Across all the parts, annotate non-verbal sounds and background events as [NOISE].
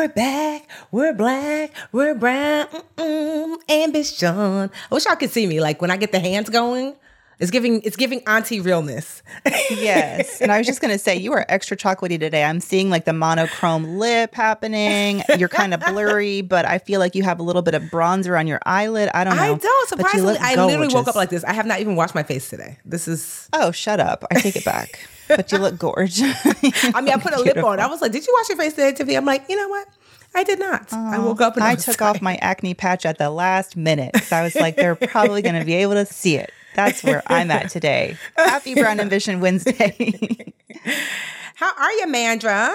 We're back. We're black. We're brown. Mm-mm, ambition. I wish y'all could see me. Like when I get the hands going, it's giving it's giving auntie realness. yes. And I was just gonna say you are extra chocolatey today. I'm seeing like the monochrome lip happening. You're kind of blurry, but I feel like you have a little bit of bronzer on your eyelid. I don't know. I don't. Surprisingly, I literally woke up like this. I have not even washed my face today. This is Oh, shut up. I take it back but you look gorgeous. [LAUGHS] I mean, I put a lip on. I was like, "Did you wash your face today, Tiffany?" I'm like, you know what? I did not. I woke up and I, I took [LAUGHS] off my acne patch at the last minute. So I was like, they're probably going to be able to see it. That's where I'm at today. Happy Brown Ambition Wednesday. [LAUGHS] How are you, Mandra?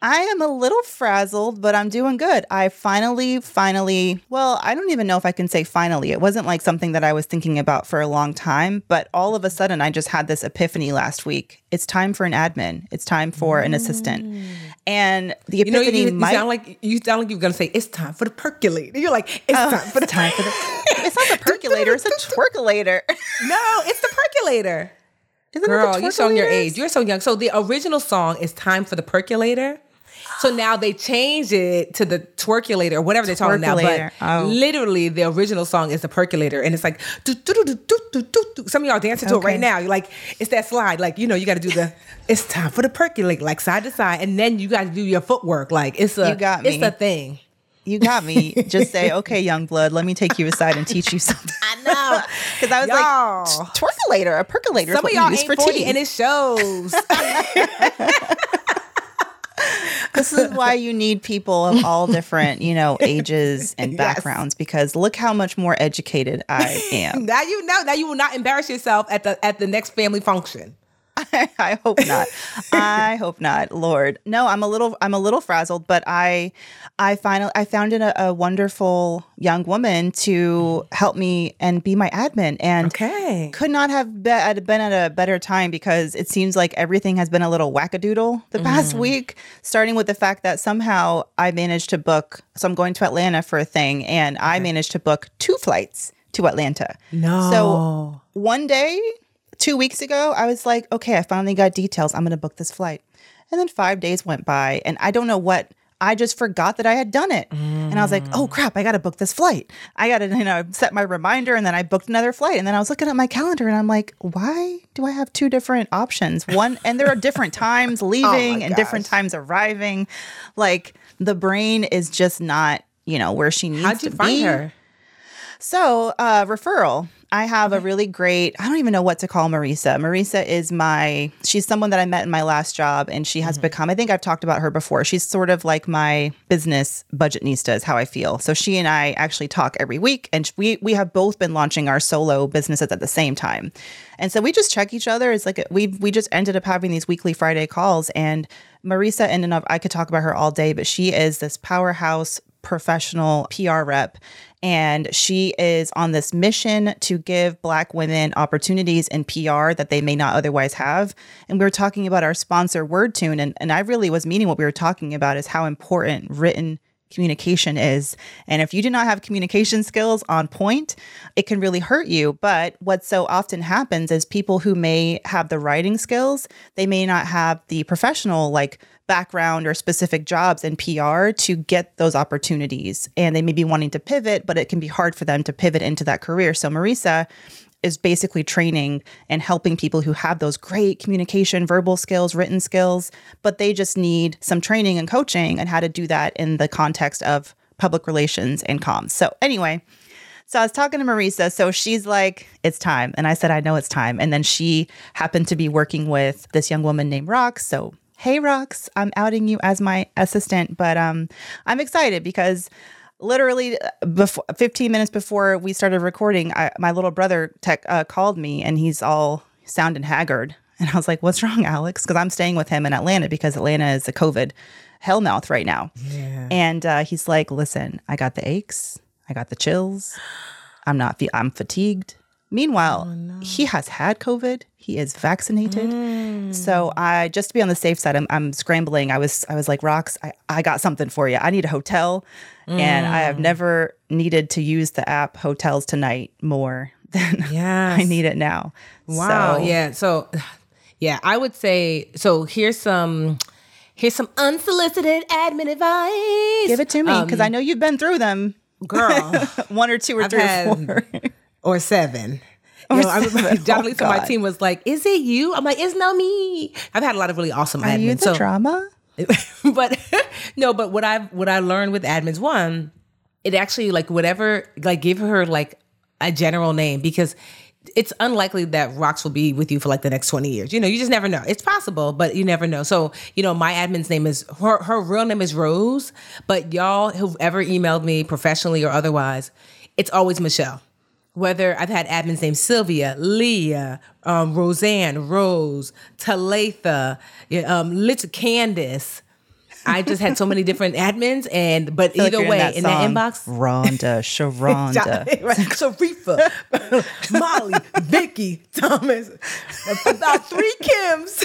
I am a little frazzled, but I'm doing good. I finally, finally, well, I don't even know if I can say finally. It wasn't like something that I was thinking about for a long time, but all of a sudden I just had this epiphany last week. It's time for an admin. It's time for an assistant. Mm. And the epiphany you know, you, you might sound like you sound like you're gonna say it's time for the percolator. You're like it's oh, time for the time for the. [LAUGHS] it's not the percolator. it's a [LAUGHS] twerkulator. no, it's the percolator. Isn't Girl, you're showing your age. You're so young. So the original song is "Time for the Percolator." So now they changed it to the twerkulator or whatever they're talking now. But oh. literally, the original song is the percolator, and it's like do, do, do, do, do, do, do. some of y'all dancing to okay. it right now. You're like, it's that slide. Like you know, you got to do the. [LAUGHS] It's time for the percolate, like side to side, and then you got to do your footwork. Like it's a. You got me. It's a thing. You got me. Just say, [LAUGHS] okay, young blood, let me take you aside and teach you something. I know. [LAUGHS] Because I was y'all. like, twerkulator, a percolator. Some of y'all ain't for 40 tea. and it shows this is why you need people of all [LAUGHS] different, you know, ages and backgrounds yes. because look how much more educated I [LAUGHS] am. now you know. Now you will not embarrass yourself at the at the next family function. [LAUGHS] I, hope not. I hope not, Lord. No, I'm a little I'm a little frazzled, but I I finally I found a, a wonderful young woman to help me and be my admin and okay. could not have been, been at a better time because it seems like everything has been a little wackadoodle the past mm. week, starting with the fact that somehow I managed to book so I'm going to Atlanta for a thing and okay. I managed to book two flights to Atlanta. No. So one day two weeks ago, I was like, okay, I finally got details. I'm going to book this flight. And then five days went by, and I don't know what. I just forgot that I had done it. Mm. And I was like, oh crap, I got to book this flight. I got to, you know, set my reminder. And then I booked another flight. And then I was looking at my calendar and I'm like, why do I have two different options? One, and there are different [LAUGHS] times leaving oh and different times arriving. Like the brain is just not, you know, where she needs How'd you to find be. her? So, uh, referral. I have a really great, I don't even know what to call Marisa. Marisa is my, she's someone that I met in my last job and she has mm-hmm. become, I think I've talked about her before. She's sort of like my business budgetnista is how I feel. So she and I actually talk every week and we, we have both been launching our solo businesses at the same time. And so we just check each other. It's like we we just ended up having these weekly Friday calls and Marisa ended up I could talk about her all day, but she is this powerhouse professional PR rep and she is on this mission to give Black women opportunities in PR that they may not otherwise have. And we were talking about our sponsor, WordTune, and, and I really was meaning what we were talking about is how important written communication is. And if you do not have communication skills on point, it can really hurt you. But what so often happens is people who may have the writing skills, they may not have the professional like background or specific jobs in PR to get those opportunities. And they may be wanting to pivot, but it can be hard for them to pivot into that career. So Marisa is basically training and helping people who have those great communication, verbal skills, written skills, but they just need some training and coaching and how to do that in the context of public relations and comms. So, anyway, so I was talking to Marisa. So she's like, it's time. And I said, I know it's time. And then she happened to be working with this young woman named Rox. So, hey, Rox, I'm outing you as my assistant, but um, I'm excited because literally uh, before 15 minutes before we started recording I, my little brother tech uh, called me and he's all sounding haggard. And i was like what's wrong alex? Because i'm staying with him in atlanta because atlanta is a covid hellmouth right now. Yeah. and uh, he's like listen i got the aches. I got the chills. I'm not i'm fatigued meanwhile oh, no. he has had covid he is vaccinated mm. so i just to be on the safe side I'm, I'm scrambling i was i was like Rox I, I got something for you i need a hotel Mm. And I have mm. never needed to use the app Hotels Tonight more [LAUGHS] than yes. I need it now. Wow. So, yeah. So, [SIGHS] yeah, I would say so. Here's some. Here's some unsolicited admin advice. Give it to me because um, I know you've been through them, girl. [LAUGHS] One or two or I've three or four [LAUGHS] or seven. You know, I remember [LAUGHS] oh, my team was like, "Is it you?" I'm like, "It's not me." I've had a lot of really awesome. Are admins, you the so, drama? [LAUGHS] but [LAUGHS] no, but what I've what I learned with admins one, it actually like whatever like give her like a general name because it's unlikely that Rox will be with you for like the next 20 years. You know, you just never know. It's possible, but you never know. So, you know, my admin's name is her her real name is Rose, but y'all who've ever emailed me professionally or otherwise, it's always Michelle whether I've had admins named Sylvia, Leah, um, Roseanne, Rose, Talitha, um, Lit Candace. I just had so many different [LAUGHS] admins, and but either like way, in, that, in that inbox, Rhonda, Sharonda, [LAUGHS] Sharifa, [LAUGHS] Molly, Vicky, Thomas, about three Kims.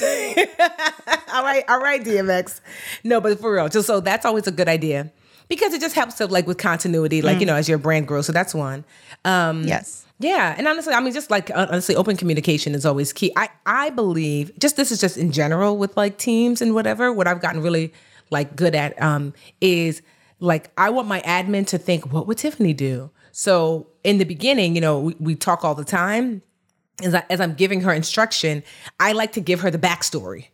all right, all right, DMX. No, but for real, just so that's always a good idea because it just helps to like with continuity, like mm. you know, as your brand grows. So that's one. Um, yes. Yeah, and honestly, I mean, just like honestly, open communication is always key. I I believe just this is just in general with like teams and whatever. What I've gotten really like good at um, is like I want my admin to think, what would Tiffany do? So in the beginning, you know, we, we talk all the time. As, I, as I'm giving her instruction, I like to give her the backstory.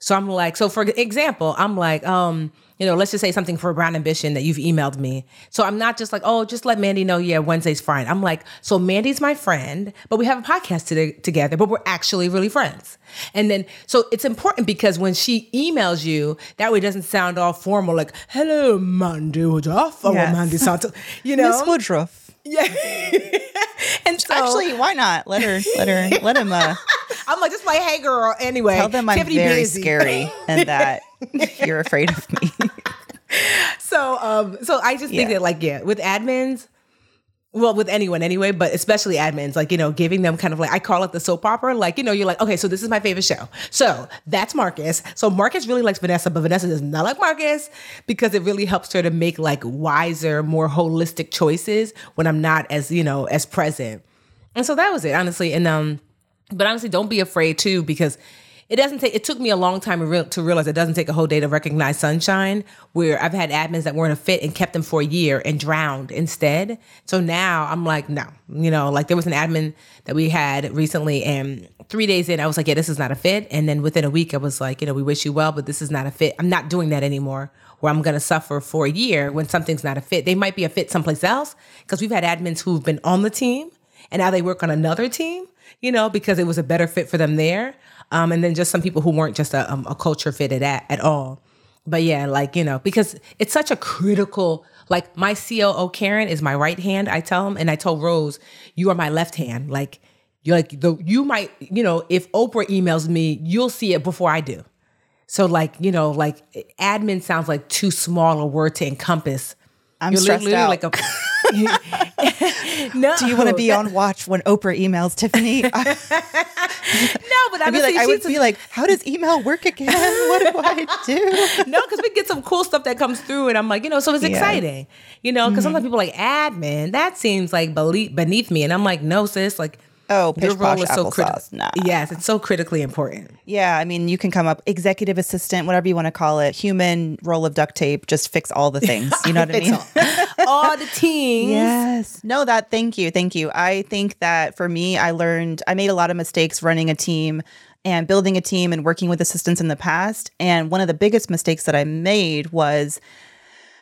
So I'm like, so for example, I'm like, um, you know, let's just say something for Brown Ambition that you've emailed me. So I'm not just like, oh, just let Mandi know, yeah, Wednesday's fine. I'm like, so Mandi's my friend, but we have a podcast to- together, but we're actually really friends. And then, so it's important because when she emails you, that way it doesn't sound all formal, like, hello, Mandi Woodruff, or yes. Mandi Santos, you know? Miss Woodruff. Yeah. [LAUGHS] and so, actually, why not? Let her, let her, let him. Uh, [LAUGHS] I'm like, just like, hey, girl. Anyway, tell them I'm very busy. scary and [LAUGHS] that [LAUGHS] you're afraid of me. [LAUGHS] so, um, so I just think yeah. that, like, yeah, with admins, well, with anyone anyway, but especially admins, like, you know, giving them kind of like, I call it the soap opera. Like, you know, you're like, okay, so this is my favorite show. So that's Marcus. So Marcus really likes Vanessa, but Vanessa does not like Marcus because it really helps her to make like wiser, more holistic choices when I'm not as, you know, as present. And so that was it, honestly. And, um, but honestly, don't be afraid too, because it doesn't take it took me a long time to, real, to realize it doesn't take a whole day to recognize sunshine where i've had admins that weren't a fit and kept them for a year and drowned instead. So now i'm like no you know like there was an admin that we had recently and three days in i was like yeah this is not a fit. And then within a week i was like you know we wish you well but this is not a fit. I'm not doing that anymore where i'm going to suffer for a year when something's not a fit. They might be a fit someplace else because we've had admins who've been on the team and now they work on another team you know because it was a better fit for them there um, and then just some people who weren't just a, um, a culture fit at, at all. But yeah, like, you know, because it's such a critical, like my COO Karen is my right hand, I tell him. And I told Rose, you are my left hand. Like, you're like, the, you might, you know, if Oprah emails me, you'll see it before I do. So like, you know, like admin sounds like too small a word to encompass. I'm you're stressed out. Like a, [LAUGHS] [LAUGHS] no. Do you want to be on watch when Oprah emails Tiffany? [LAUGHS] [LAUGHS] no, but I'd be like, I would be like, how does email work again? What do I do? no, because we get some cool stuff that comes through, and I'm like, you know, so it's yeah. exciting, you know, because mm-hmm. sometimes people like admin that seems like beneath me, and I'm like, no, sis, like Oh, pish Your role is so critical. Nah. Yes, it's so critically important. Yeah, I mean, you can come up executive assistant, whatever you want to call it, human roll of duct tape, just fix all the things. You know what I mean? All, all the teams. Yes. No, that. Thank you, thank you. I think that for me, I learned I made a lot of mistakes running a team and building a team and working with assistants in the past. And one of the biggest mistakes that I made was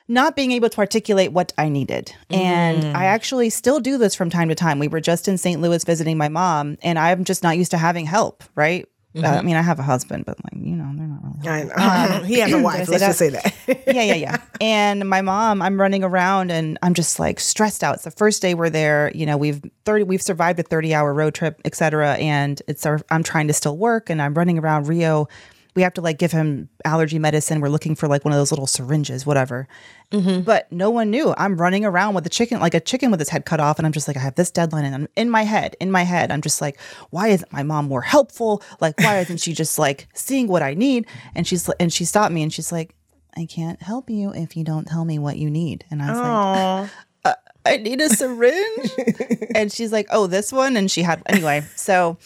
not being able to articulate what I needed. Mm. And I mm. actually still do this from time to time. We were just in St. Louis visiting my mom, and I'm just not used to having help, right? Mm-hmm. Uh, I mean, I have a husband, but like, you know, they're not really. I know. Um, [LAUGHS] he has a [CLEARS THROAT] wife. Let's just say that. [LAUGHS] yeah, yeah, yeah. And my mom, I'm running around and I'm just like stressed out. It's the first day we're there. You know, we've 30, we've survived a 30 hour road trip, etc. And it's our, I'm trying to still work and I'm running around Rio we have to like give him allergy medicine. We're looking for like one of those little syringes, whatever. Mm-hmm. But no one knew. I'm running around with a chicken, like a chicken with its head cut off. And I'm just like, I have this deadline. And I'm in my head, in my head, I'm just like, why isn't my mom more helpful? Like, why isn't she just like seeing what I need? And she's, and she stopped me and she's like, I can't help you if you don't tell me what you need. And I was Aww. like, uh, I need a syringe. [LAUGHS] and she's like, oh, this one. And she had, anyway. So,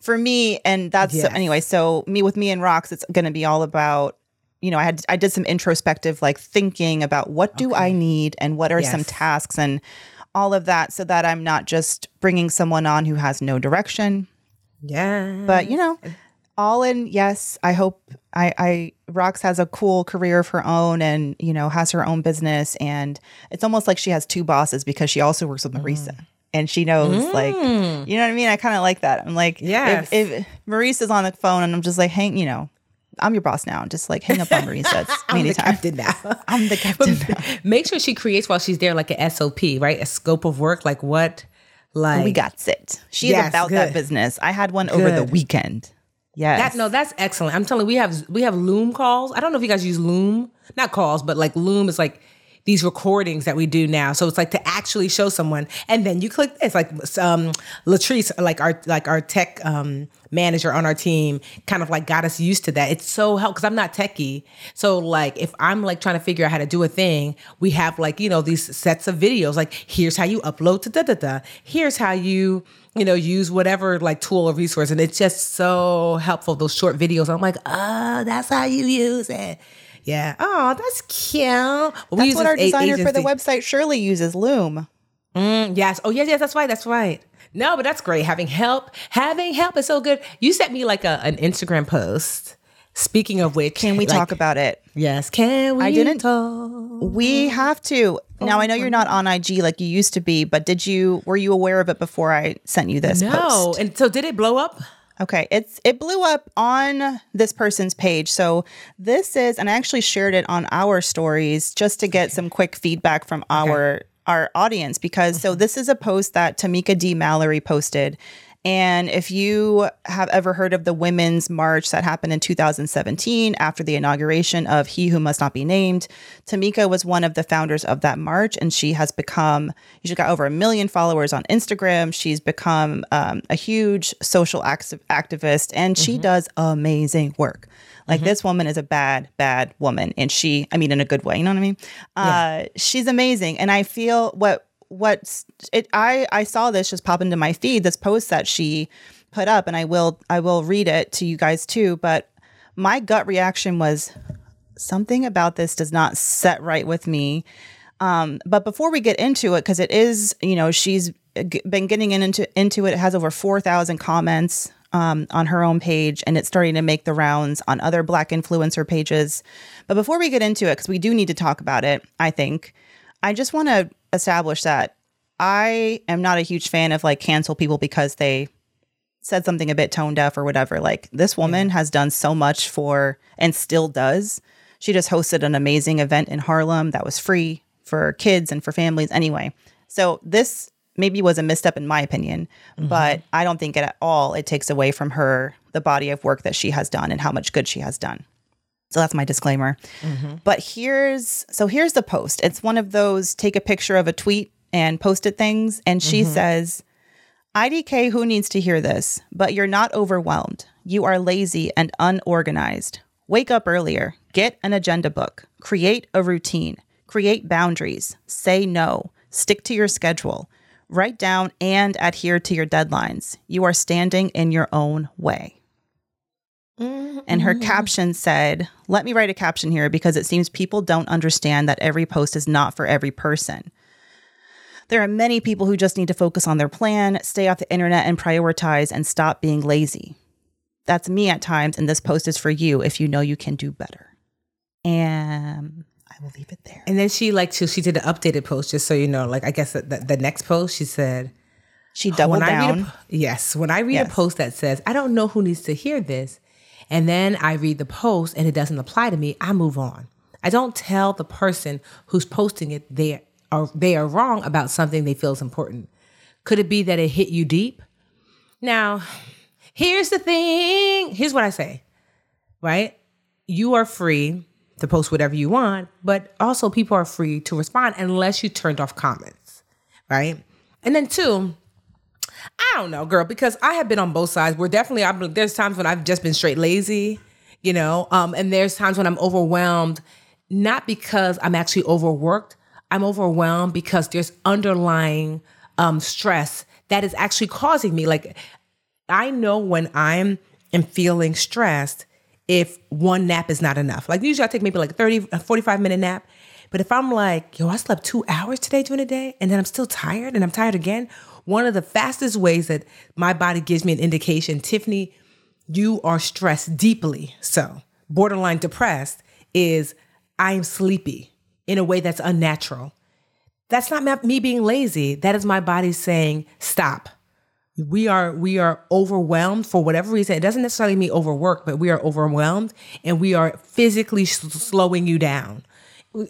for me, and that's yes. so, anyway. So me with me and Rox, it's going to be all about. You know, I had I did some introspective like thinking about what do okay. I need and what are yes. some tasks and all of that, so that I'm not just bringing someone on who has no direction. Yeah, but you know, all in. Yes, I hope I, I Rox has a cool career of her own and you know has her own business and it's almost like she has two bosses because she also works with Marisa. Mm and she knows mm. like you know what I mean. I kind of like that. I'm like, yeah. If, if Maurice is on the phone and I'm just like, hang, you know, I'm your boss now. Just like hang up on Maurice. That's [LAUGHS] I'm the captain now. [LAUGHS] I'm the [LAUGHS] captain. Make sure she creates while she's there like a SOP, right? A scope of work, like what, like we got it. She's yes, about good. that business. I had one good. over the weekend. Yes. That no, that's excellent. I'm telling you, we have we have Loom calls. I don't know if you guys use Loom, not calls, but like Loom is like these recordings that we do now. So it's like to actually show someone, and then you click this. Like um, Latrice, like our like our tech um, manager on our team, kind of like got us used to that. It's so helpful because I'm not techie. So like if I'm like trying to figure out how to do a thing, we have like you know these sets of videos. Like here's how you upload to da da da. Here's how you you know, use whatever like tool or resource. And it's just so helpful, those short videos. I'm like, oh, that's how you use it. Yeah. Oh, that's cute. Well, that's what our designer agency. for the website Shirley uses, Loom. Mm, yes. Oh, yes, yes, that's right. That's right. No, but that's great. Having help, having help is so good. You sent me like a, an Instagram post. Speaking of which, can we like, talk about it? Yes, can we? I didn't. Talk? We have to. Now I know you're not on IG like you used to be, but did you? Were you aware of it before I sent you this? No. Post? And so, did it blow up? Okay, it's it blew up on this person's page. So this is, and I actually shared it on our stories just to get some quick feedback from our okay. our audience because mm-hmm. so this is a post that Tamika D Mallory posted, and if you have ever heard of the Women's March that happened in 2017 after the inauguration of He Who Must Not Be Named, Tamika was one of the founders of that march, and she has become, she's got over a million followers on Instagram. She's become um, a huge social activist, and she mm-hmm. does amazing work. Like mm-hmm. this woman is a bad, bad woman. And she, I mean, in a good way, you know what I mean? Yeah. Uh, she's amazing. And I feel what what it I I saw this just pop into my feed this post that she put up and I will I will read it to you guys too but my gut reaction was something about this does not set right with me. Um, but before we get into it because it is you know she's been getting into into it, it has over 4000 comments um, on her own page and it's starting to make the rounds on other black influencer pages. But before we get into it because we do need to talk about it i think i just want to establish that I am not a huge fan of like cancel people because they said something a bit tone deaf or whatever. Like this woman yeah. has done so much for and still does. She just hosted an amazing event in Harlem that was free for kids and for families anyway. So this maybe was a misstep in my opinion, mm-hmm. but I don't think it at all it takes away from her the body of work that she has done and how much good she has done. So that's my disclaimer. Mm-hmm. But here's so here's the post. It's one of those take a picture of a tweet and post it things. And she mm-hmm. says, IDK, who needs to hear this? But you're not overwhelmed. You are lazy and unorganized. Wake up earlier. Get an agenda book. Create a routine. Create boundaries. Say no. Stick to your schedule. Write down and adhere to your deadlines. You are standing in your own way. Mm-hmm. And her caption said, Let me write a caption here because it seems people don't understand that every post is not for every person. There are many people who just need to focus on their plan, stay off the internet, and prioritize and stop being lazy. That's me at times, and this post is for you if you know you can do better. And I will leave it there. And then she like she, she did an updated post just so you know. Like I guess the, the next post she said she doubled down. A, yes, when I read yes. a post that says I don't know who needs to hear this, and then I read the post and it doesn't apply to me, I move on. I don't tell the person who's posting it they are they are wrong about something they feel is important. Could it be that it hit you deep? Now, here's the thing. Here's what I say. Right? You are free to post whatever you want, but also people are free to respond unless you turned off comments, right? And then two, I don't know, girl, because I have been on both sides. We're definitely I'm, there's times when I've just been straight lazy, you know, um, and there's times when I'm overwhelmed, not because I'm actually overworked. I'm overwhelmed because there's underlying um, stress that is actually causing me. Like I know when I'm am feeling stressed if one nap is not enough. Like usually I take maybe like 30, 45 minute nap. But if I'm like, yo, I slept two hours today during the day and then I'm still tired and I'm tired again, one of the fastest ways that my body gives me an indication, Tiffany, you are stressed deeply. So borderline depressed is I'm sleepy in a way that's unnatural. That's not me being lazy. That is my body saying, stop we are we are overwhelmed for whatever reason it doesn't necessarily mean overworked but we are overwhelmed and we are physically slowing you down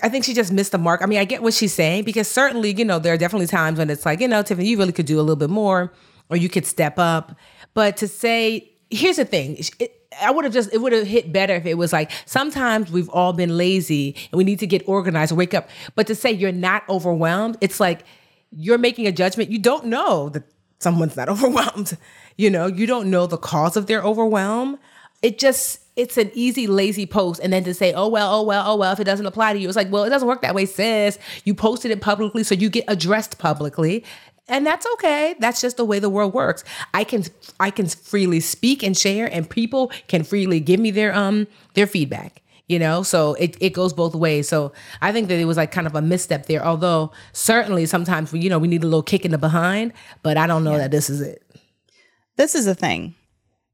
i think she just missed the mark i mean i get what she's saying because certainly you know there are definitely times when it's like you know tiffany you really could do a little bit more or you could step up but to say here's the thing it, I would have just, it would have hit better if it was like, sometimes we've all been lazy and we need to get organized, or wake up. But to say you're not overwhelmed, it's like you're making a judgment. You don't know that someone's not [LAUGHS] overwhelmed. You know, you don't know the cause of their overwhelm. It just it's an easy lazy post and then to say oh well oh well oh well if it doesn't apply to you it's like well it doesn't work that way sis. You posted it publicly so you get addressed publicly. And that's okay. That's just the way the world works. I can i can freely speak and share and people can freely give me their um their feedback you know? So it, it goes both ways. So i think that it was like kind of a misstep there although certainly sometimes we you know we need a little kick in the behind but i don't know yeah. that this is it. This is a thing.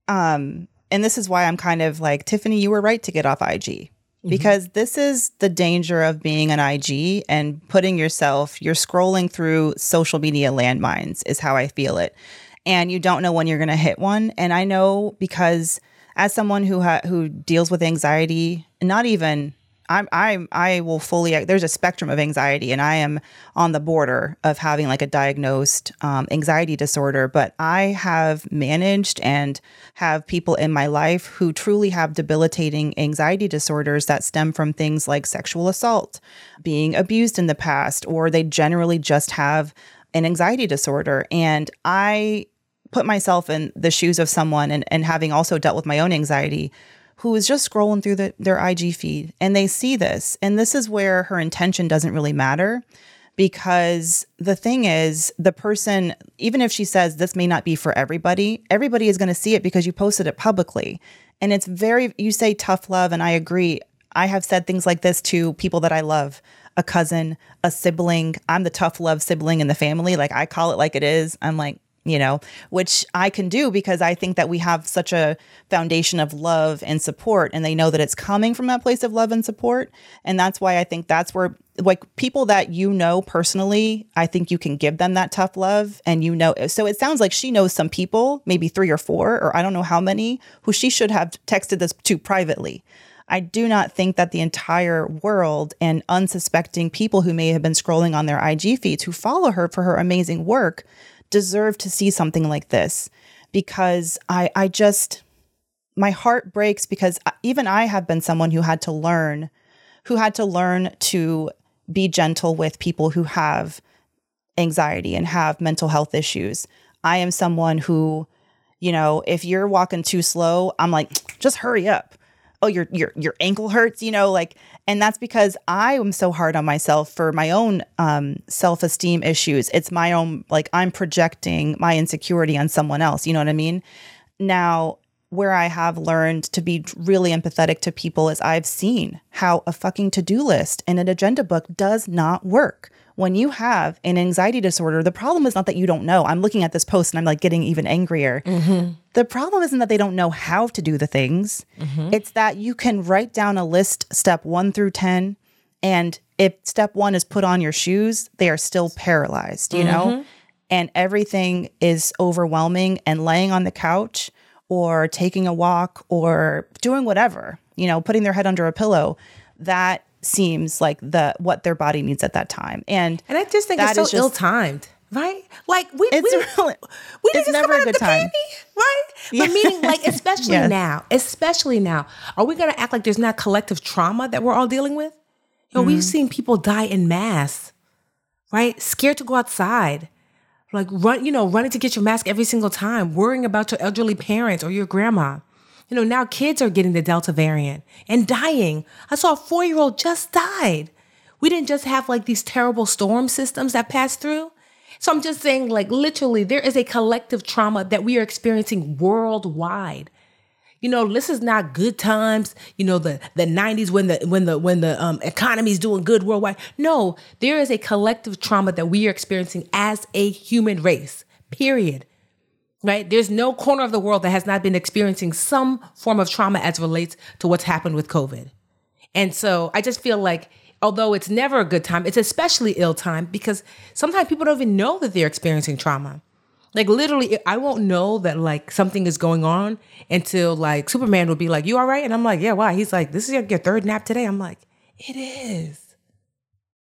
Um and this is why i'm kind of like tiffany you were right to get off ig mm-hmm. because this is the danger of being an ig and putting yourself you're scrolling through social media landmines is how i feel it and you don't know when you're going to hit one and i know because as someone who ha- who deals with anxiety, not even I'm I'm I will fully there's a spectrum of anxiety and I am on the border of having like a diagnosed um, anxiety disorder but I have managed and have people in my life who truly have debilitating anxiety disorders that stem from things like sexual assault being abused in the past or they generally just have an anxiety disorder. And I put myself in the shoes of someone and, and having also dealt with my own anxiety who is just scrolling through the, their IG feed and they see this. And this is where her intention doesn't really matter because the thing is, the person, even if she says this may not be for everybody, everybody is going to see it because you posted it publicly. And it's very, you say tough love, and I agree. I have said things like this to people that I love a cousin, a sibling. I'm the tough love sibling in the family. Like I call it like it is. I'm like, you know, which I can do because I think that we have such a foundation of love and support, and they know that it's coming from that place of love and support. And that's why I think that's where, like, people that you know personally, I think you can give them that tough love. And you know, so it sounds like she knows some people, maybe three or four, or I don't know how many, who she should have texted this to privately. I do not think that the entire world and unsuspecting people who may have been scrolling on their IG feeds who follow her for her amazing work deserve to see something like this because I I just my heart breaks because even I have been someone who had to learn who had to learn to be gentle with people who have anxiety and have mental health issues. I am someone who, you know, if you're walking too slow, I'm like, just hurry up oh your your your ankle hurts you know like and that's because i am so hard on myself for my own um, self-esteem issues it's my own like i'm projecting my insecurity on someone else you know what i mean now where i have learned to be really empathetic to people is i've seen how a fucking to-do list and an agenda book does not work when you have an anxiety disorder, the problem is not that you don't know. I'm looking at this post and I'm like getting even angrier. Mm-hmm. The problem isn't that they don't know how to do the things, mm-hmm. it's that you can write down a list, step one through 10, and if step one is put on your shoes, they are still paralyzed, you mm-hmm. know? And everything is overwhelming and laying on the couch or taking a walk or doing whatever, you know, putting their head under a pillow. That seems like the what their body needs at that time. And and I just think it's so ill timed. Right, like we, it's we, really, we it's never a good time, candy, right? Yeah. But meaning, like, [LAUGHS] especially yes. now, especially now, are we going to act like there's not collective trauma that we're all dealing with? You know, mm-hmm. we've seen people die in mass, right? Scared to go outside, like run, you know, running to get your mask every single time, worrying about your elderly parents or your grandma. You know, now kids are getting the Delta variant and dying. I saw a four year old just died. We didn't just have like these terrible storm systems that passed through. So I'm just saying, like, literally, there is a collective trauma that we are experiencing worldwide. You know, this is not good times. You know, the the 90s when the when the when the um, economy is doing good worldwide. No, there is a collective trauma that we are experiencing as a human race. Period right? There's no corner of the world that has not been experiencing some form of trauma as relates to what's happened with COVID. And so I just feel like although it's never a good time, it's especially ill time because sometimes people don't even know that they're experiencing trauma. Like literally, I won't know that like something is going on until like Superman will be like, "You all right?" And I'm like, "Yeah, why?" He's like, "This is your, your third nap today." I'm like, "It is,"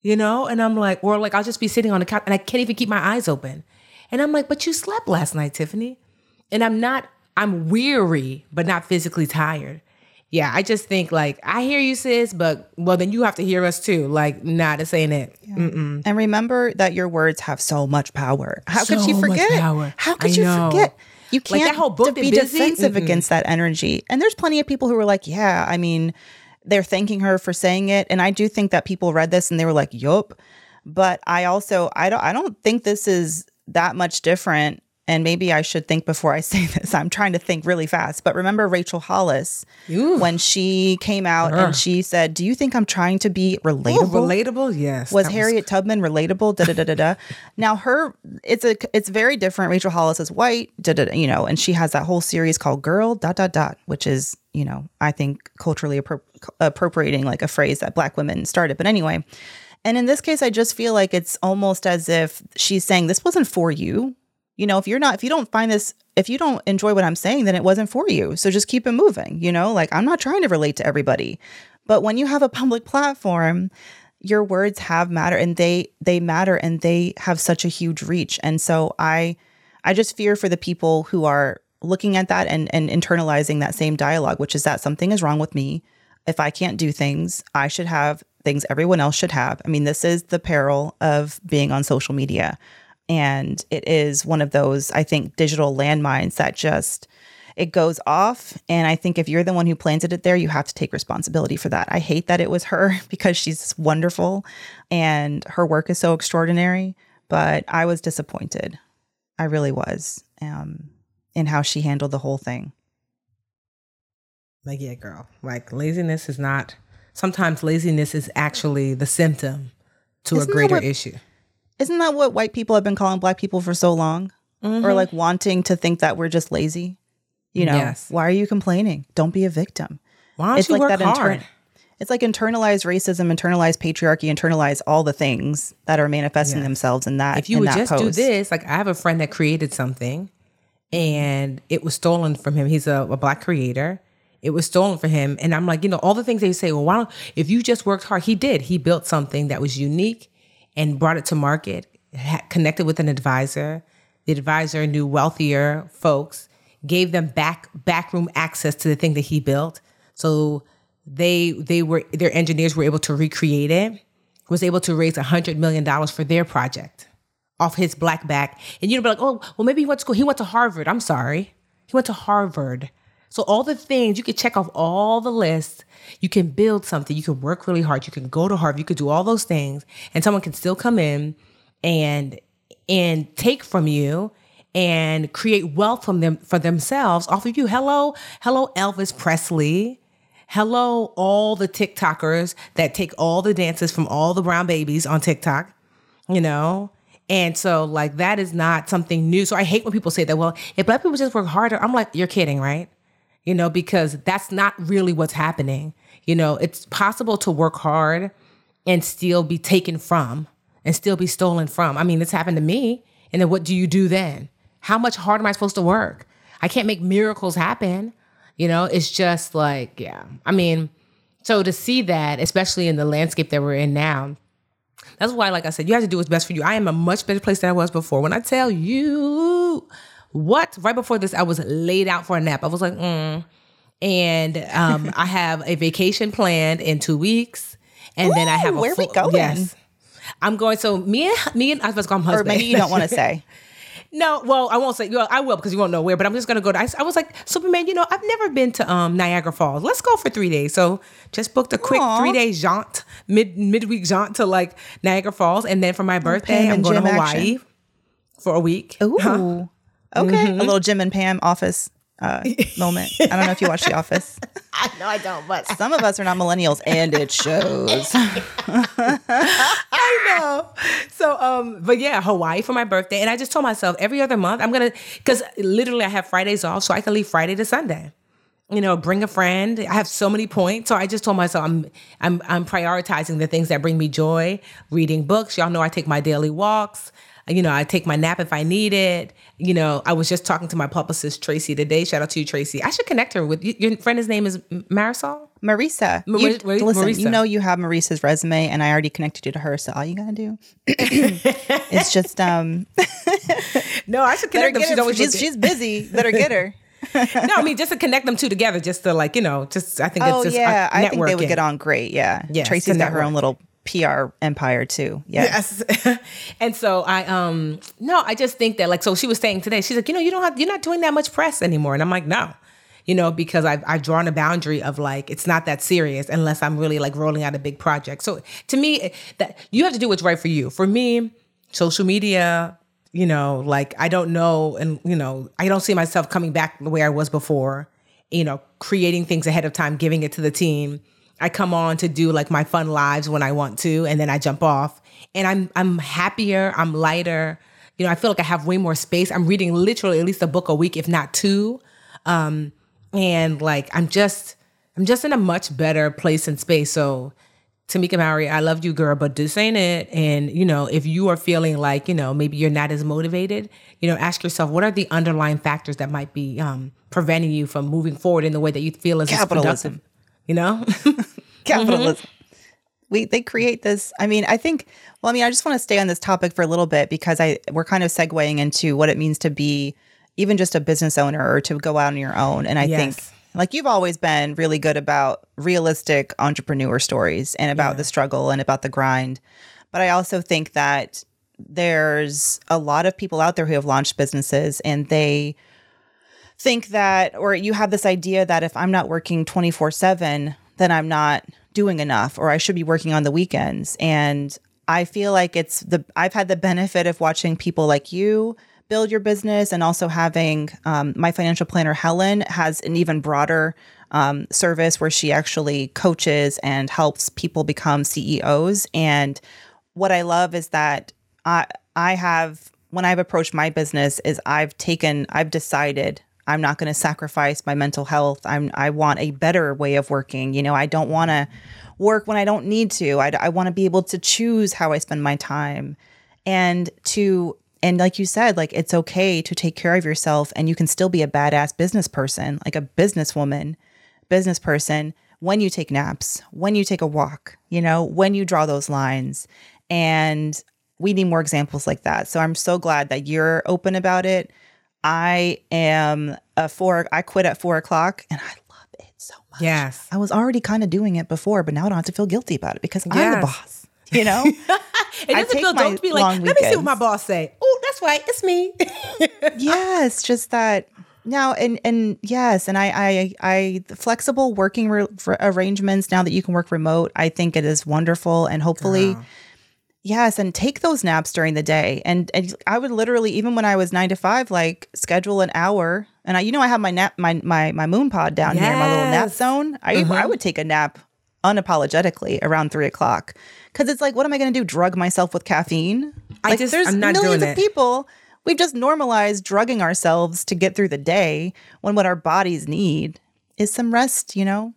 you know. And I'm like, or like I'll just be sitting on the couch and I can't even keep my eyes open. And I'm like, but you slept last night, Tiffany. And I'm not, I'm weary, but not physically tired. Yeah, I just think like I hear you, sis, but well, then you have to hear us too. Like, nah, saying it. Yeah. And remember that your words have so much power. How so could you forget? How could I you know. forget? You can't like that whole book be defensive mm against that energy. And there's plenty of people who were like, yeah, I mean, they're thanking her for saying it. And I do think that people read this and they were like, yup. But I also I don't I don't think this is that much different. And maybe I should think before I [LAUGHS] say this. I'm trying to think really fast. But remember Rachel Hollis Ooh. when she came out and uh-huh. she said, Do you think I'm trying to be relatable? Ooh, relatable, yes. Was Harriet was... Tubman relatable? Da da da da da. [LAUGHS] now her it's a it's very different. Rachel Hollis is white, da da you know, and she has that whole series called Girl dot dot dot, which is, you know, I think culturally appro- appropriating like a phrase that black women started. But anyway, and in this case, I just feel like it's almost as if she's saying, This wasn't for you. You know, if you're not, if you don't find this, if you don't enjoy what I'm saying, then it wasn't for you. So just keep it moving. You know, like I'm not trying to relate to everybody. But when you have a public platform, your words have matter and they they matter and they have such a huge reach. And so I I just fear for the people who are looking at that and, and internalizing that same dialogue, which is that something is wrong with me. If I can't do things, I should have things everyone else should have. I mean, this is the peril of being on social media. And it is one of those, I think, digital landmines that just it goes off. And I think if you're the one who planted it there, you have to take responsibility for that. I hate that it was her [LAUGHS] because she's wonderful and her work is so extraordinary. But I was disappointed. I really was um, in how she handled the whole thing. Like, yeah, girl, like laziness is not sometimes laziness is actually the symptom to isn't a greater what, issue. Isn't that what white people have been calling black people for so long? Mm-hmm. Or like wanting to think that we're just lazy? You know, yes. why are you complaining? Don't be a victim. Why don't it's you like work that hard? It's like internalized racism, internalized patriarchy, internalized all the things that are manifesting yes. themselves in that. If you would just post. do this, like I have a friend that created something and it was stolen from him. He's a, a black creator it was stolen from him. And I'm like, you know, all the things they say, well, why don't, if you just worked hard, he did. He built something that was unique and brought it to market, connected with an advisor. The advisor knew wealthier folks, gave them back backroom access to the thing that he built. So they they were their engineers were able to recreate it, was able to raise hundred million dollars for their project off his black back. And you'd be like, oh, well, maybe he went to school. He went to Harvard. I'm sorry. He went to Harvard. So all the things you could check off all the lists. You can build something. You can work really hard. You can go to Harvard. You could do all those things, and someone can still come in and and take from you and create wealth from them for themselves off of you. Hello, hello, Elvis Presley. Hello, all the TikTokers that take all the dances from all the brown babies on TikTok, you know? And so, like, that is not something new. So I hate when people say that, well, if black people just work harder, I'm like, you're kidding, right? You know, because that's not really what's happening. You know, it's possible to work hard and still be taken from and still be stolen from. I mean, it's happened to me. And then what do you do then? How much harder am I supposed to work? I can't make miracles happen. You know, it's just like, yeah. I mean, so to see that, especially in the landscape that we're in now, that's why, like I said, you have to do what's best for you. I am a much better place than I was before. When I tell you what, right before this, I was laid out for a nap. I was like, mm. And um, [LAUGHS] I have a vacation planned in two weeks. And Ooh, then I have a where full, we going? Yes. I'm going. So me and me and I was going husband. Or maybe you don't want to [LAUGHS] say. No, well, I won't say. Well, I will because you won't know where. But I'm just gonna go. To, I, I, was like, Superman. You know, I've never been to um, Niagara Falls. Let's go for three days. So just booked a quick Aww. three day jaunt, mid midweek jaunt to like Niagara Falls, and then for my birthday, I'm going to Hawaii action. for a week. Ooh, huh? Okay, mm-hmm. a little Jim and Pam office uh, [LAUGHS] moment. I don't know if you watch The Office. [LAUGHS] I know I don't, but some of us are not millennials, and it shows. [LAUGHS] I know. So, um, but yeah, Hawaii for my birthday, and I just told myself every other month I'm gonna, because literally I have Fridays off, so I can leave Friday to Sunday. You know, bring a friend. I have so many points, so I just told myself I'm I'm I'm prioritizing the things that bring me joy. Reading books. Y'all know I take my daily walks you know, I take my nap if I need it. You know, I was just talking to my publicist Tracy today. Shout out to you, Tracy. I should connect her with your friend. His name is Marisol. Marisa. you, listen, Marisa. you know you have Marisa's resume, and I already connected you to her. So all you gotta do, [COUGHS] it's just um. [LAUGHS] no, I should connect them. She's, she's, she's busy. Better get her. [LAUGHS] no, I mean just to connect them two together, just to like you know, just I think oh, it's just yeah, I think they would get on great. Yeah, yeah. Tracy's got her own little PR empire too. Yes. yes. [LAUGHS] and so I um no, I just think that like so she was saying today, she's like, you know, you don't have you're not doing that much press anymore. And I'm like, no. You know, because I've I've drawn a boundary of like it's not that serious unless I'm really like rolling out a big project. So to me, that you have to do what's right for you. For me, social media, you know, like I don't know, and you know, I don't see myself coming back the way I was before. You know, creating things ahead of time, giving it to the team I come on to do like my fun lives when I want to, and then I jump off. And I'm I'm happier, I'm lighter. You know, I feel like I have way more space. I'm reading literally at least a book a week, if not two. Um, and like I'm just I'm just in a much better place and space. So Tamika Mallory, I love you, girl, but this ain't it. And you know, if you are feeling like you know maybe you're not as motivated, you know, ask yourself what are the underlying factors that might be um, preventing you from moving forward in the way that you feel is capitalism. Productive you know? [LAUGHS] [LAUGHS] Capitalism. Mm-hmm. We, they create this. I mean, I think. Well, I mean, I just want to stay on this topic for a little bit because I we're kind of segueing into what it means to be even just a business owner or to go out on your own. And I yes. think, like you've always been really good about realistic entrepreneur stories and about yeah. the struggle and about the grind. But I also think that there's a lot of people out there who have launched businesses and they think that, or you have this idea that if I'm not working 24 7, then I'm not doing enough, or I should be working on the weekends. And I feel like it's the, I've had the benefit of watching people like you build your business and also having um, my financial planner, Helen, has an even broader um, service where she actually coaches and helps people become CEOs. And what I love is that I, I have when I've approached my business is I've taken I've decided I'm not going to sacrifice my mental health. I'm I want a better way of working. You know, I don't want to work when I don't need to. I, I want to be able to choose how I spend my time and to and like you said, like it's okay to take care of yourself and you can still be a badass business person, like a businesswoman, business person when you take naps, when you take a walk, you know, when you draw those lines. And we need more examples like that. So I'm so glad that you're open about it I am a four, I quit at four o'clock and I love it so much. Yes. I was already kind of doing it before, but now I don't have to feel guilty about it because yes. I'm the boss. You know? [LAUGHS] it doesn't feel dope to be like, let me see what my boss say. Oh, that's right. It's me. [LAUGHS] yes. Just that now and and yes and i i i the flexible working re- arrangements now that you can work remote i think it is wonderful and hopefully Girl. Yes and take those naps during the day. And and i would literally even when i was nine to five like schedule an hour. And i you know i have my nap my my my moon pod down yes. here my little nap zone. I mm-hmm. i would take a nap unapologetically around three o'clock. Because it's like what am i going to do? Drug myself with caffeine? Like, I just there's I'm not millions doing of people We've just normalized drugging ourselves to get through the day when what our bodies need is some rest, you know?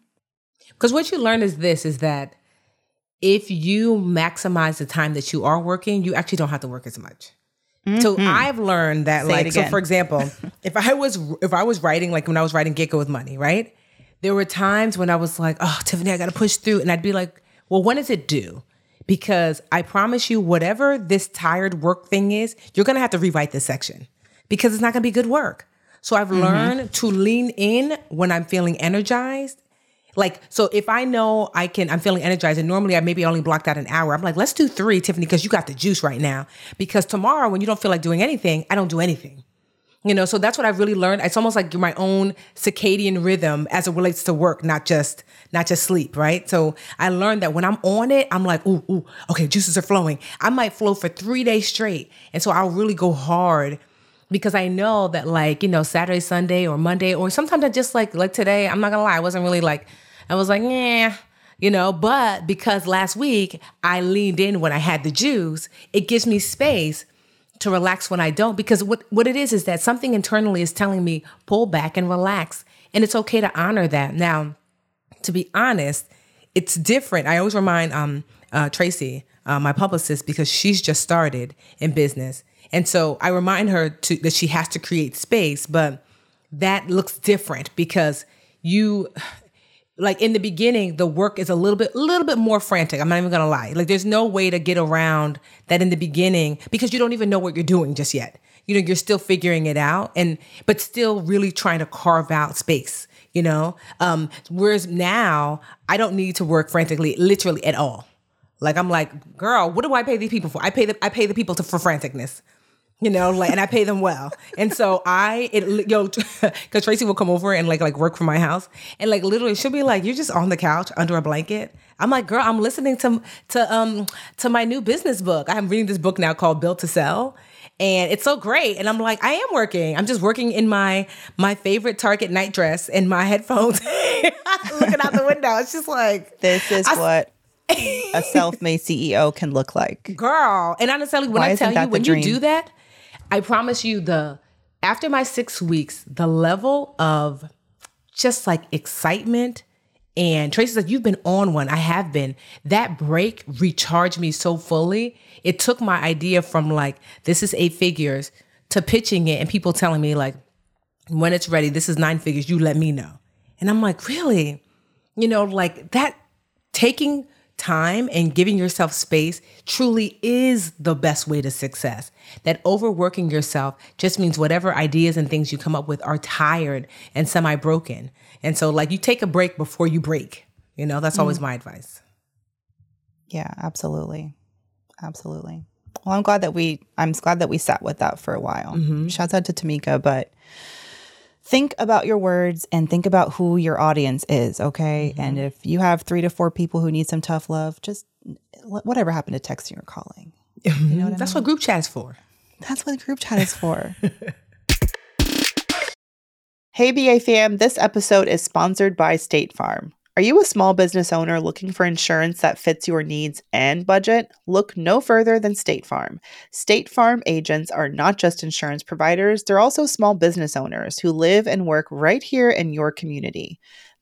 Because what you learn is this is that if you maximize the time that you are working, you actually don't have to work as much. Mm-hmm. So I've learned that Say like so for example, [LAUGHS] if I was if I was writing like when I was writing Get Good with Money, right? There were times when I was like, "Oh, Tiffany, I got to push through." And I'd be like, "Well, when is it due?" because I promise you, whatever this tired work thing is, you're going to have to rewrite this section because it's not going to be good work. So I've mm-hmm. learned to lean in when I'm feeling energized. Like, so if I know I can, I'm feeling energized, and normally I maybe only blocked out an hour. I'm like, let's do three, Tiffany, because you got the juice right now. Because tomorrow, when you don't feel like doing anything, I don't do anything. You know, so that's what I've really learned. It's almost like my own circadian rhythm as it relates to work, not just not just sleep, right? So I learned that when I'm on it, I'm like, ooh, ooh, okay, juices are flowing. I might flow for three days straight. And so I'll really go hard because I know that like, you know, Saturday, Sunday, or Monday, or sometimes I just like like today, I'm not gonna lie, I wasn't really like, I was like, yeah, you know, but because last week I leaned in when I had the juice, it gives me space to relax when I don't because what what it is is that something internally is telling me pull back and relax and it's okay to honor that. Now, to be honest, it's different. I always remind um uh, Tracy, uh, my publicist, because she's just started in business, and so I remind her to that she has to create space, but that looks different because you like in the beginning the work is a little bit a little bit more frantic i'm not even gonna lie. Like there's no way to get around that in the beginning because you don't even know what you're doing just yet. You know you're still figuring it out and but still really trying to carve out space you know? Um whereas now i don't need to work frantically literally at all. Like i'm like girl what do i pay these people for? I pay the i pay the people to, for franticness you know, like, and I pay them well. And so I, it, yo, [LAUGHS] because Tracy will come over and like, like work from my house, and like literally, she'll be like, "You're just on the couch under a blanket." I'm like, "Girl, I'm listening to to um to my new business book. I'm reading this book now called Built to Sell." And it's so great. And I'm like, I am working. I'm just working in my my favorite Target night dress and my headphones, [LAUGHS] looking out the window. It's just like this is I, what [LAUGHS] a self-made CEO can look like. Girl. And honestly, when Why I tell you, when you do that, I promise you the after my 6 weeks, the level of just like excitement and Tracy said, You've been on one. I have been. That break recharged me so fully. It took my idea from like, this is eight figures to pitching it and people telling me, like, when it's ready, this is nine figures, you let me know. And I'm like, Really? You know, like that taking time and giving yourself space truly is the best way to success. That overworking yourself just means whatever ideas and things you come up with are tired and semi broken. And so, like, you take a break before you break. You know, that's always mm. my advice. Yeah, absolutely. Absolutely. Well, I'm glad that we, I'm glad that we sat with that for a while. Mm-hmm. Shouts out to Tamika, but think about your words and think about who your audience is, okay? Mm-hmm. And if you have three to four people who need some tough love, just whatever happened to texting or calling. You know mm-hmm. what That's I mean? what group chat is for. That's what group chat is for. [LAUGHS] hey, BA fam, this episode is sponsored by State Farm. Are you a small business owner looking for insurance that fits your needs and budget? Look no further than State Farm. State Farm agents are not just insurance providers, they're also small business owners who live and work right here in your community.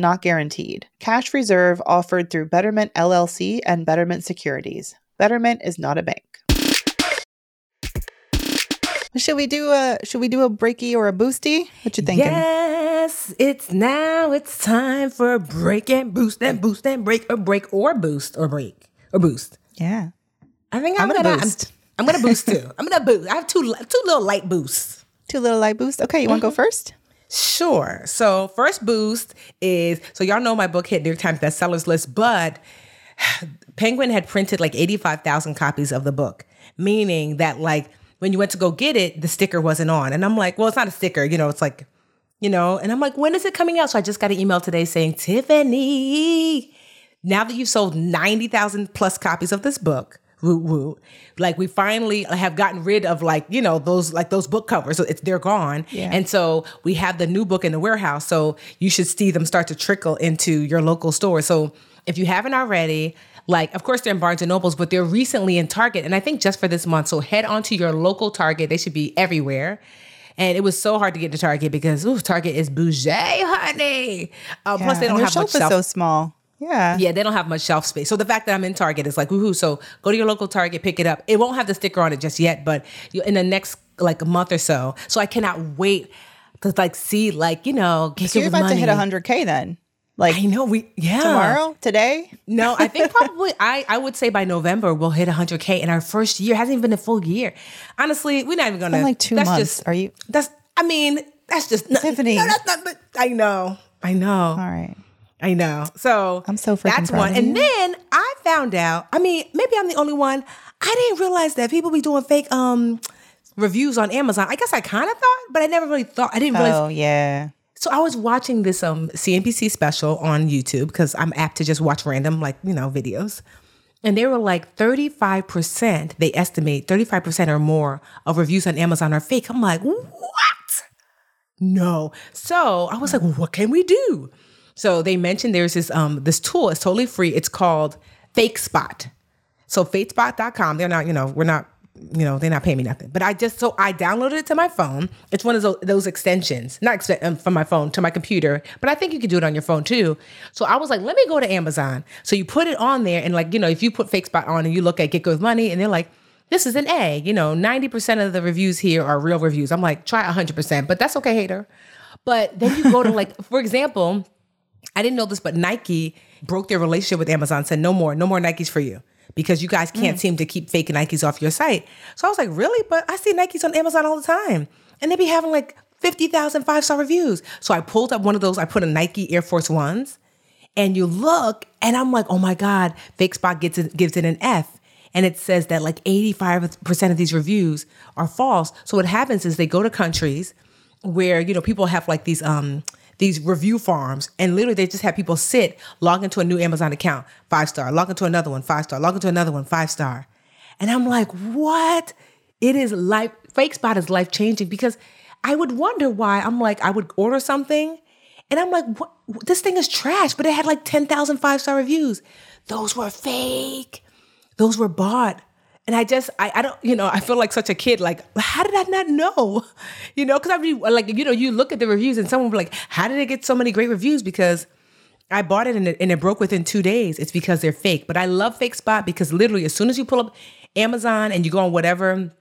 not guaranteed. Cash reserve offered through Betterment LLC and Betterment Securities. Betterment is not a bank. Should we do a should we do a breaky or a boosty? What you thinking? Yes, it's now. It's time for a break and boost and boost and break or break or boost or break or boost. Yeah, I think I'm, I'm gonna, gonna boost. I'm, I'm, gonna boost too. [LAUGHS] I'm gonna boost. I have two two little light boosts. Two little light boosts. Okay, you want to mm-hmm. go first? Sure. So first boost is so y'all know my book hit New York Times bestsellers list, but [SIGHS] Penguin had printed like 85,000 copies of the book, meaning that like when you went to go get it, the sticker wasn't on. And I'm like, well, it's not a sticker, you know, it's like, you know, and I'm like, when is it coming out? So I just got an email today saying, Tiffany, now that you've sold 90,000 plus copies of this book, woo woo. Like we finally have gotten rid of like, you know, those like those book covers. So it's they're gone. Yeah. And so we have the new book in the warehouse. So you should see them start to trickle into your local store. So if you haven't already, like of course they're in Barnes and Nobles, but they're recently in Target. And I think just for this month. So head on to your local Target. They should be everywhere. And it was so hard to get to Target because ooh, Target is bougie, honey. Uh, yeah, plus, they don't have much shelf. so small. Yeah. Yeah, they don't have much shelf space. So the fact that I'm in Target is like, woohoo. So go to your local Target, pick it up. It won't have the sticker on it just yet, but in the next like a month or so. So I cannot wait to like see like, you know, get so you're about money. to hit 100K then. Like I know we yeah tomorrow today no I think [LAUGHS] probably I I would say by November we'll hit 100k in our first year hasn't even been a full year honestly we're not even gonna like two that's months just, are you that's I mean that's just Tiffany no, that's not but I know I know all right I know. So I'm so freaking that's one. And then I found out. I mean, maybe I'm the only one. I didn't realize that people be doing fake um reviews on Amazon. I guess I kind of thought, but I never really thought. I didn't realize. Oh yeah. So I was watching this um CNBC special on YouTube because I'm apt to just watch random like you know videos. And they were like 35%, they estimate 35% or more of reviews on Amazon are fake. I'm like, what? No. So I was like, well, what can we do? So they mentioned there's this um this tool. It's totally free. It's called Fake Spot. So fakespot.com. They're not, you know, we're not, you know, they're not paying me nothing. But I just so I downloaded it to my phone. It's one of those, those extensions, not ex- um, from my phone to my computer. But I think you could do it on your phone too. So I was like, let me go to Amazon. So you put it on there, and like, you know, if you put Fake Spot on and you look at Get Good Money, and they're like, this is an A. You know, 90% of the reviews here are real reviews. I'm like, try 100%, but that's okay, hater. But then you go to like, [LAUGHS] for example, I didn't know this, but Nike broke their relationship with Amazon, said no more, no more Nikes for you because you guys can't mm. seem to keep fake Nikes off your site. So I was like, really? But I see Nikes on Amazon all the time. And they'd be having like 50,000 five star reviews. So I pulled up one of those, I put a Nike Air Force Ones, and you look, and I'm like, oh my God, Fake Spot gets it, gives it an F. and it says that like 85% of these reviews are false. So what happens is they go to countries where, you know, people have like these um these review farms and literally they just have people sit, log into a new Amazon account, five star, log into another one, five star, log into another one, five star. And I'm like, what? It is life, Fake Spot is life changing because I would wonder why. I'm like, I would order something and I'm like, what? this thing is trash, but it had like 10,000 five star reviews. Those were fake. Those were bought. And I just, I, I don't, you know, I feel like such a kid. Like, how did I not know? [LAUGHS] You know, because I mean, like, you know, you look at the reviews and someone be like, how did it get so many great reviews? Because I bought it and, it and it broke within two days. It's because they're fake. But I love Fake Spot because literally, as soon as you pull up Amazon and you go on whatever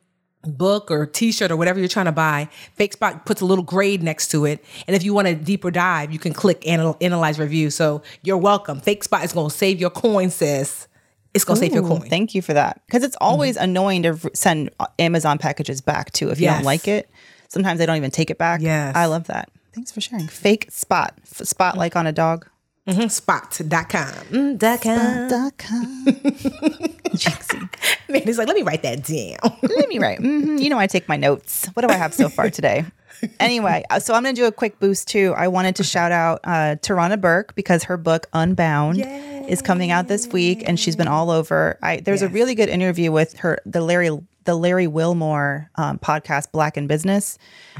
book or t-shirt or whatever you're trying to buy fake spot puts a little grade next to it and if you want a deeper dive you can click anal- analyze review so you're welcome fake spot is going to save your coin sis it's going to save your coin Thank you for that. Because it's always annoying to send Amazon packages back too if you Yes. don't like it. Sometimes they don't even take it back. Yes. I love that. Thanks for sharing. Fake spot. Spot like on a dog. Mhm, spot.com mm, dot com. Dot com. [LAUGHS] Jinxie. [LAUGHS] man he's like let me write that down [LAUGHS] Let me write. hmm You know, I take my notes. What do I have so far today? Anyway, uh, so I'm going to do a quick boost too. I wanted to shout out uh, Tarana Burke because her book Unbound is coming out this week, and she's been all over. I there's a really good interview with her, the Larry the Larry Wilmore um, podcast, Black in Business,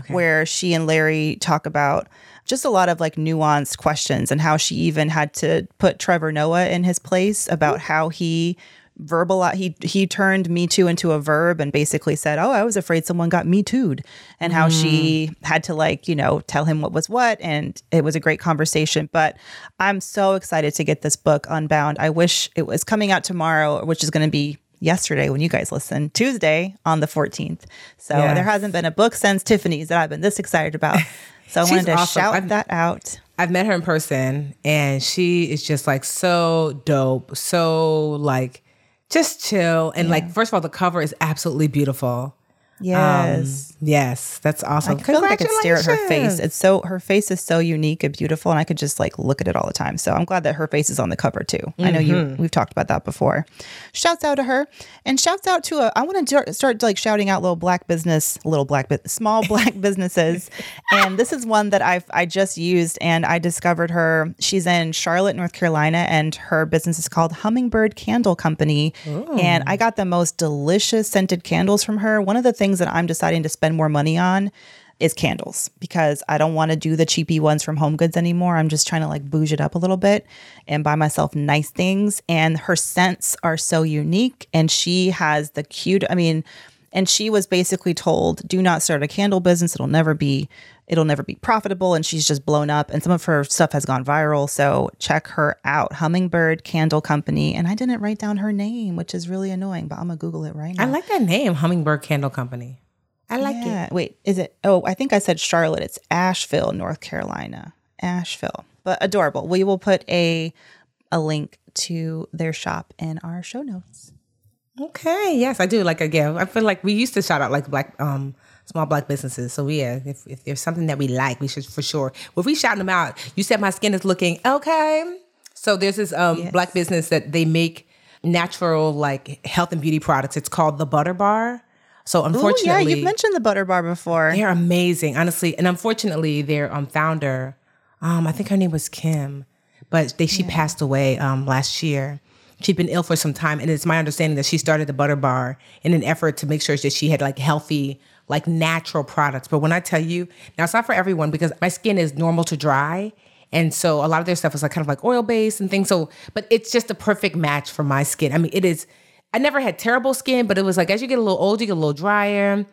where she and Larry talk about just a lot of like nuanced questions and how she even had to put Trevor Noah in his place about how he verbal he he turned me too into a verb and basically said oh i was afraid someone got me tooed and how she mm. had to like you know tell him what was what and it was a great conversation. But i'm so excited to get this book unbound. I wish it was coming out tomorrow which is going to be yesterday when you guys listen tuesday on the 14th so Yes. there hasn't been a book since tiffany's that i've been this excited about. [LAUGHS] So i wanted to awesome. shout I've- that out. I've met her in person and she is just like so dope, so like just chill. And like, first of all, the cover is absolutely beautiful. Yes Um, yes, that's awesome. I feel like I could stare at her face. It's so her face is so unique and beautiful, and I could just like look at it all the time. So I'm glad that her face is on the cover too. I know you we've talked about that before. Shouts out to her, and shouts out to a. I want to start like shouting out little black business, little black small black [LAUGHS] businesses, and this is one that I've I just used, and I discovered her. She's in Charlotte, North Carolina, and her business is called Hummingbird Candle Company, and I got the most delicious scented candles from her. One of the things that I'm deciding to spend more money on is candles because I don't want to do the cheapy ones from Home Goods anymore. I'm just trying to like bouge it up a little bit and buy myself nice things. And her scents are so unique. And she has the cute, I mean, and she was basically told, do not start a candle business. It'll never be, it'll never be profitable. And she's just blown up. And some of her stuff has gone viral. So check her out. Hummingbird Candle Company. And I didn't write down her name, which is really annoying, but I'm gonna Google it right now. I like that name, Hummingbird Candle Company. I like it. Wait, is it? Oh, I think I said Charlotte. It's Asheville, North Carolina. Asheville, but adorable. We will put a a link to their shop in our show notes. Okay, yes, I do. Like again, I feel like we used to shout out like black, um, small black businesses. So yeah, if, if there's something that we like, we should for sure. Well, if we shouting them out, you said my skin is looking okay. So there's this um black business that they make natural like health and beauty products. It's called the Butter Bar. So Oh yeah, unfortunately, you've mentioned the butter bar before. they're amazing, honestly. And unfortunately, their um founder, um, I think her name was Kim, but they she passed away um last year. She'd been ill for some time, and it's my understanding that she started the Butter Bar in an effort to make sure that she had like healthy, like natural products. But when I tell you, now it's not for everyone because my skin is normal to dry. And so a lot of their stuff is like kind of like oil based and things. So, but it's just a perfect match for my skin. I mean, it is. I never had terrible skin, but it was like as you get a little older, you get a little drier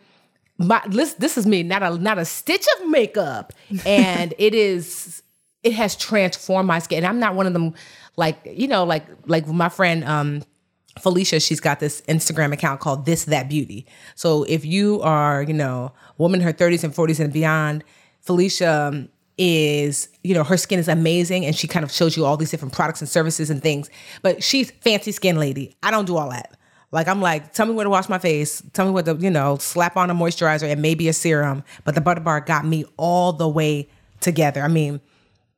my this this is me not a not a stitch of makeup and [LAUGHS] it is it has transformed my skin and i'm not one of them like you know like like my friend um Felicia, she's got this Instagram account called This That Beauty. So if you are, you know, woman in her 30s and 40s and beyond, Felicia um, is, you know, her skin is amazing and she kind of shows you all these different products and services and things. But she's fancy skin lady. I don't do all that. Like I'm like, tell me where to wash my face. Tell me what to, you know, slap on a moisturizer and maybe a serum. But the butter bar got me all the way together. I mean,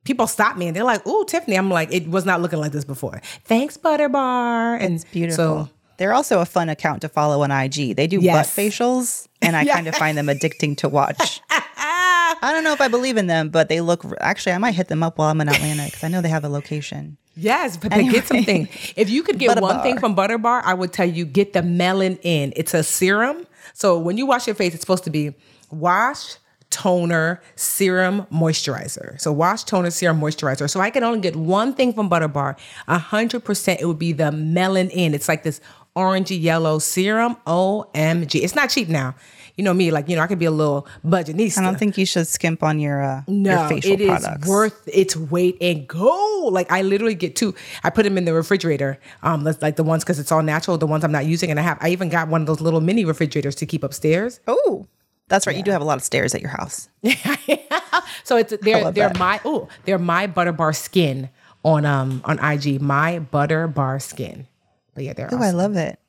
people stop me and they're like, "Ooh, Tiffany." I'm like, "It was not looking like this before." Thanks, butter bar. And It's beautiful. So They're also a fun account to follow on IG. They do yes. butt facials, and I [LAUGHS] kind of find them addicting to watch. [LAUGHS] I don't know if I believe in them, but they look. Actually, I might hit them up while I'm in Atlanta because I know they have a location. Yes, but anyway. get something. If you could get one thing from Butter Bar, I would tell you get the Melanin. It's a serum. So when you wash your face, it's supposed to be wash, toner, serum, moisturizer. So wash, toner, serum, moisturizer. So I can only get one thing from Butter Bar. hundred percent, it would be the Melanin. It's like this orangey yellow serum. OMG. It's not cheap now you know me, like you know, I could be a little budgetista. I don't think you should skimp on your uh, no. Your facial it products. is worth its weight in gold. Like I literally get two. I put them in the refrigerator. Um, like the ones because it's all natural. The ones I'm not using, and I have. I even got one of those little mini refrigerators to keep upstairs. Oh. That's right. Yeah. You do have a lot of stairs at your house. [LAUGHS] so it's they're they're that. my oh they're my butter bar skin on um on IG my butter bar skin. But yeah, they're. Oh, awesome. I love it.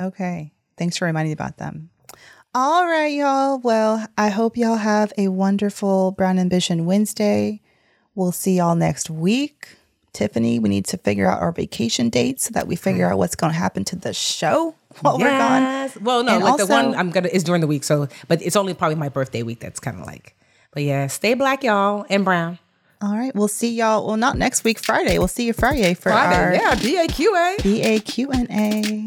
Okay, thanks for reminding me about them. All right, y'all. Well, I hope y'all have a wonderful Brown Ambition Wednesday. We'll see y'all next week. Tiffany, we need to figure out our vacation dates so that we figure out what's going to happen to the show [LAUGHS] while yes. we're gone. Well, no, and like also, the one I'm gonna is during the week, so but it's only probably my birthday week. That's kind of like, but yeah, stay black, y'all, and brown. All right, we'll see y'all. Well, not next week, Friday. We'll see you Friday for Friday. our yeah, B A Q A B A Q N A.